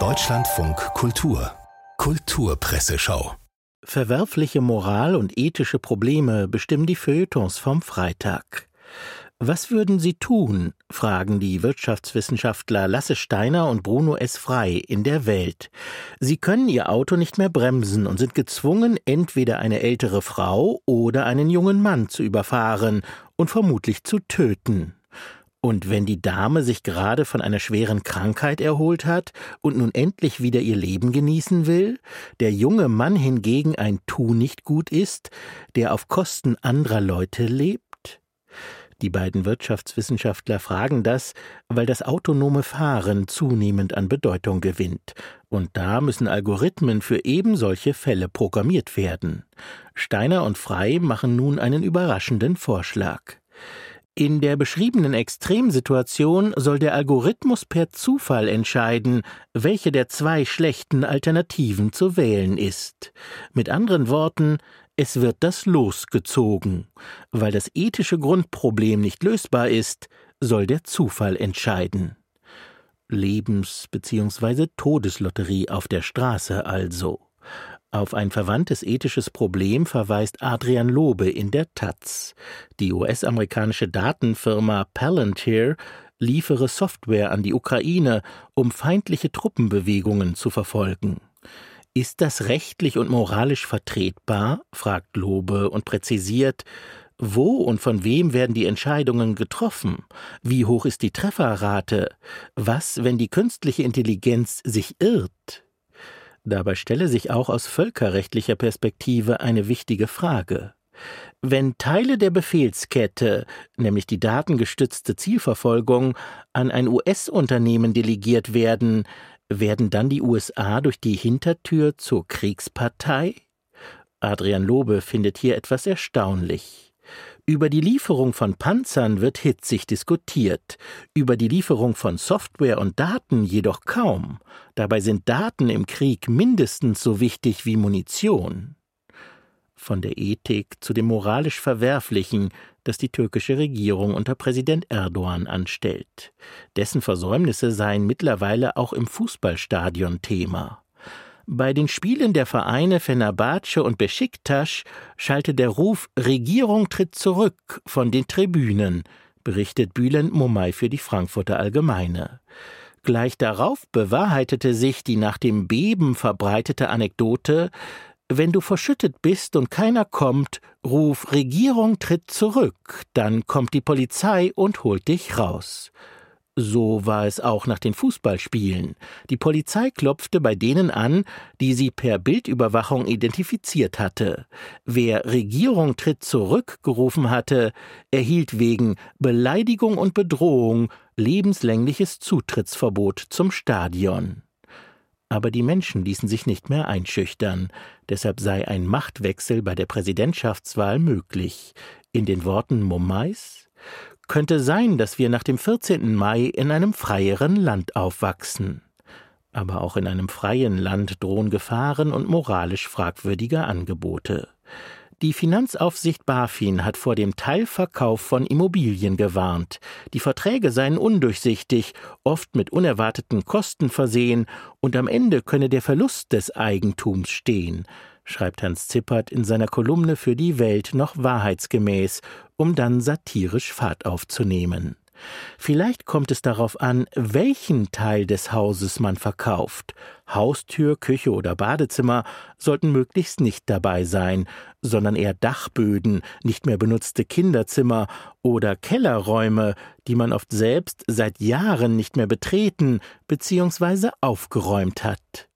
Deutschlandfunk Kultur Kulturpresseschau Verwerfliche Moral und ethische Probleme bestimmen die Feuilletons vom Freitag. Was würden Sie tun? fragen die Wirtschaftswissenschaftler Lasse Steiner und Bruno S. Frei in der Welt. Sie können ihr Auto nicht mehr bremsen und sind gezwungen, entweder eine ältere Frau oder einen jungen Mann zu überfahren und vermutlich zu töten. Und wenn die Dame sich gerade von einer schweren Krankheit erholt hat und nun endlich wieder ihr Leben genießen will, der junge Mann hingegen ein Tu nicht gut ist, der auf Kosten anderer Leute lebt? Die beiden Wirtschaftswissenschaftler fragen das, weil das autonome Fahren zunehmend an Bedeutung gewinnt. Und da müssen Algorithmen für eben solche Fälle programmiert werden. Steiner und Frei machen nun einen überraschenden Vorschlag. In der beschriebenen Extremsituation soll der Algorithmus per Zufall entscheiden, welche der zwei schlechten Alternativen zu wählen ist. Mit anderen Worten, es wird das Los gezogen. Weil das ethische Grundproblem nicht lösbar ist, soll der Zufall entscheiden. Lebens- bzw. Todeslotterie auf der Straße also. Auf ein verwandtes ethisches Problem verweist Adrian Lobe in der Taz. Die US-amerikanische Datenfirma Palantir liefere Software an die Ukraine, um feindliche Truppenbewegungen zu verfolgen. Ist das rechtlich und moralisch vertretbar? fragt Lobe und präzisiert, wo und von wem werden die Entscheidungen getroffen? Wie hoch ist die Trefferrate? Was, wenn die künstliche Intelligenz sich irrt? Dabei stelle sich auch aus völkerrechtlicher Perspektive eine wichtige Frage. Wenn Teile der Befehlskette, nämlich die datengestützte Zielverfolgung, an ein US-Unternehmen delegiert werden, werden dann die USA durch die Hintertür zur Kriegspartei? Adrian Lobe findet hier etwas erstaunlich. Über die Lieferung von Panzern wird hitzig diskutiert, über die Lieferung von Software und Daten jedoch kaum. Dabei sind Daten im Krieg mindestens so wichtig wie Munition. Von der Ethik zu dem moralisch Verwerflichen, das die türkische Regierung unter Präsident Erdogan anstellt. Dessen Versäumnisse seien mittlerweile auch im Fußballstadion Thema. Bei den Spielen der Vereine Fenerbahce und Besiktas schallte der Ruf Regierung tritt zurück von den Tribünen, berichtet Bülent Momay für die Frankfurter Allgemeine. Gleich darauf bewahrheitete sich die nach dem Beben verbreitete Anekdote Wenn du verschüttet bist und keiner kommt, ruf Regierung tritt zurück, dann kommt die Polizei und holt dich raus. So war es auch nach den Fußballspielen. Die Polizei klopfte bei denen an, die sie per Bildüberwachung identifiziert hatte. Wer Regierung tritt zurück gerufen hatte, erhielt wegen Beleidigung und Bedrohung lebenslängliches Zutrittsverbot zum Stadion. Aber die Menschen ließen sich nicht mehr einschüchtern, deshalb sei ein Machtwechsel bei der Präsidentschaftswahl möglich. In den Worten Momais könnte sein, dass wir nach dem 14. Mai in einem freieren Land aufwachsen. Aber auch in einem freien Land drohen Gefahren und moralisch fragwürdige Angebote. Die Finanzaufsicht BaFin hat vor dem Teilverkauf von Immobilien gewarnt. Die Verträge seien undurchsichtig, oft mit unerwarteten Kosten versehen, und am Ende könne der Verlust des Eigentums stehen schreibt Hans Zippert in seiner Kolumne für die Welt noch wahrheitsgemäß, um dann satirisch Fahrt aufzunehmen. Vielleicht kommt es darauf an, welchen Teil des Hauses man verkauft. Haustür, Küche oder Badezimmer sollten möglichst nicht dabei sein, sondern eher Dachböden, nicht mehr benutzte Kinderzimmer oder Kellerräume, die man oft selbst seit Jahren nicht mehr betreten bzw. aufgeräumt hat.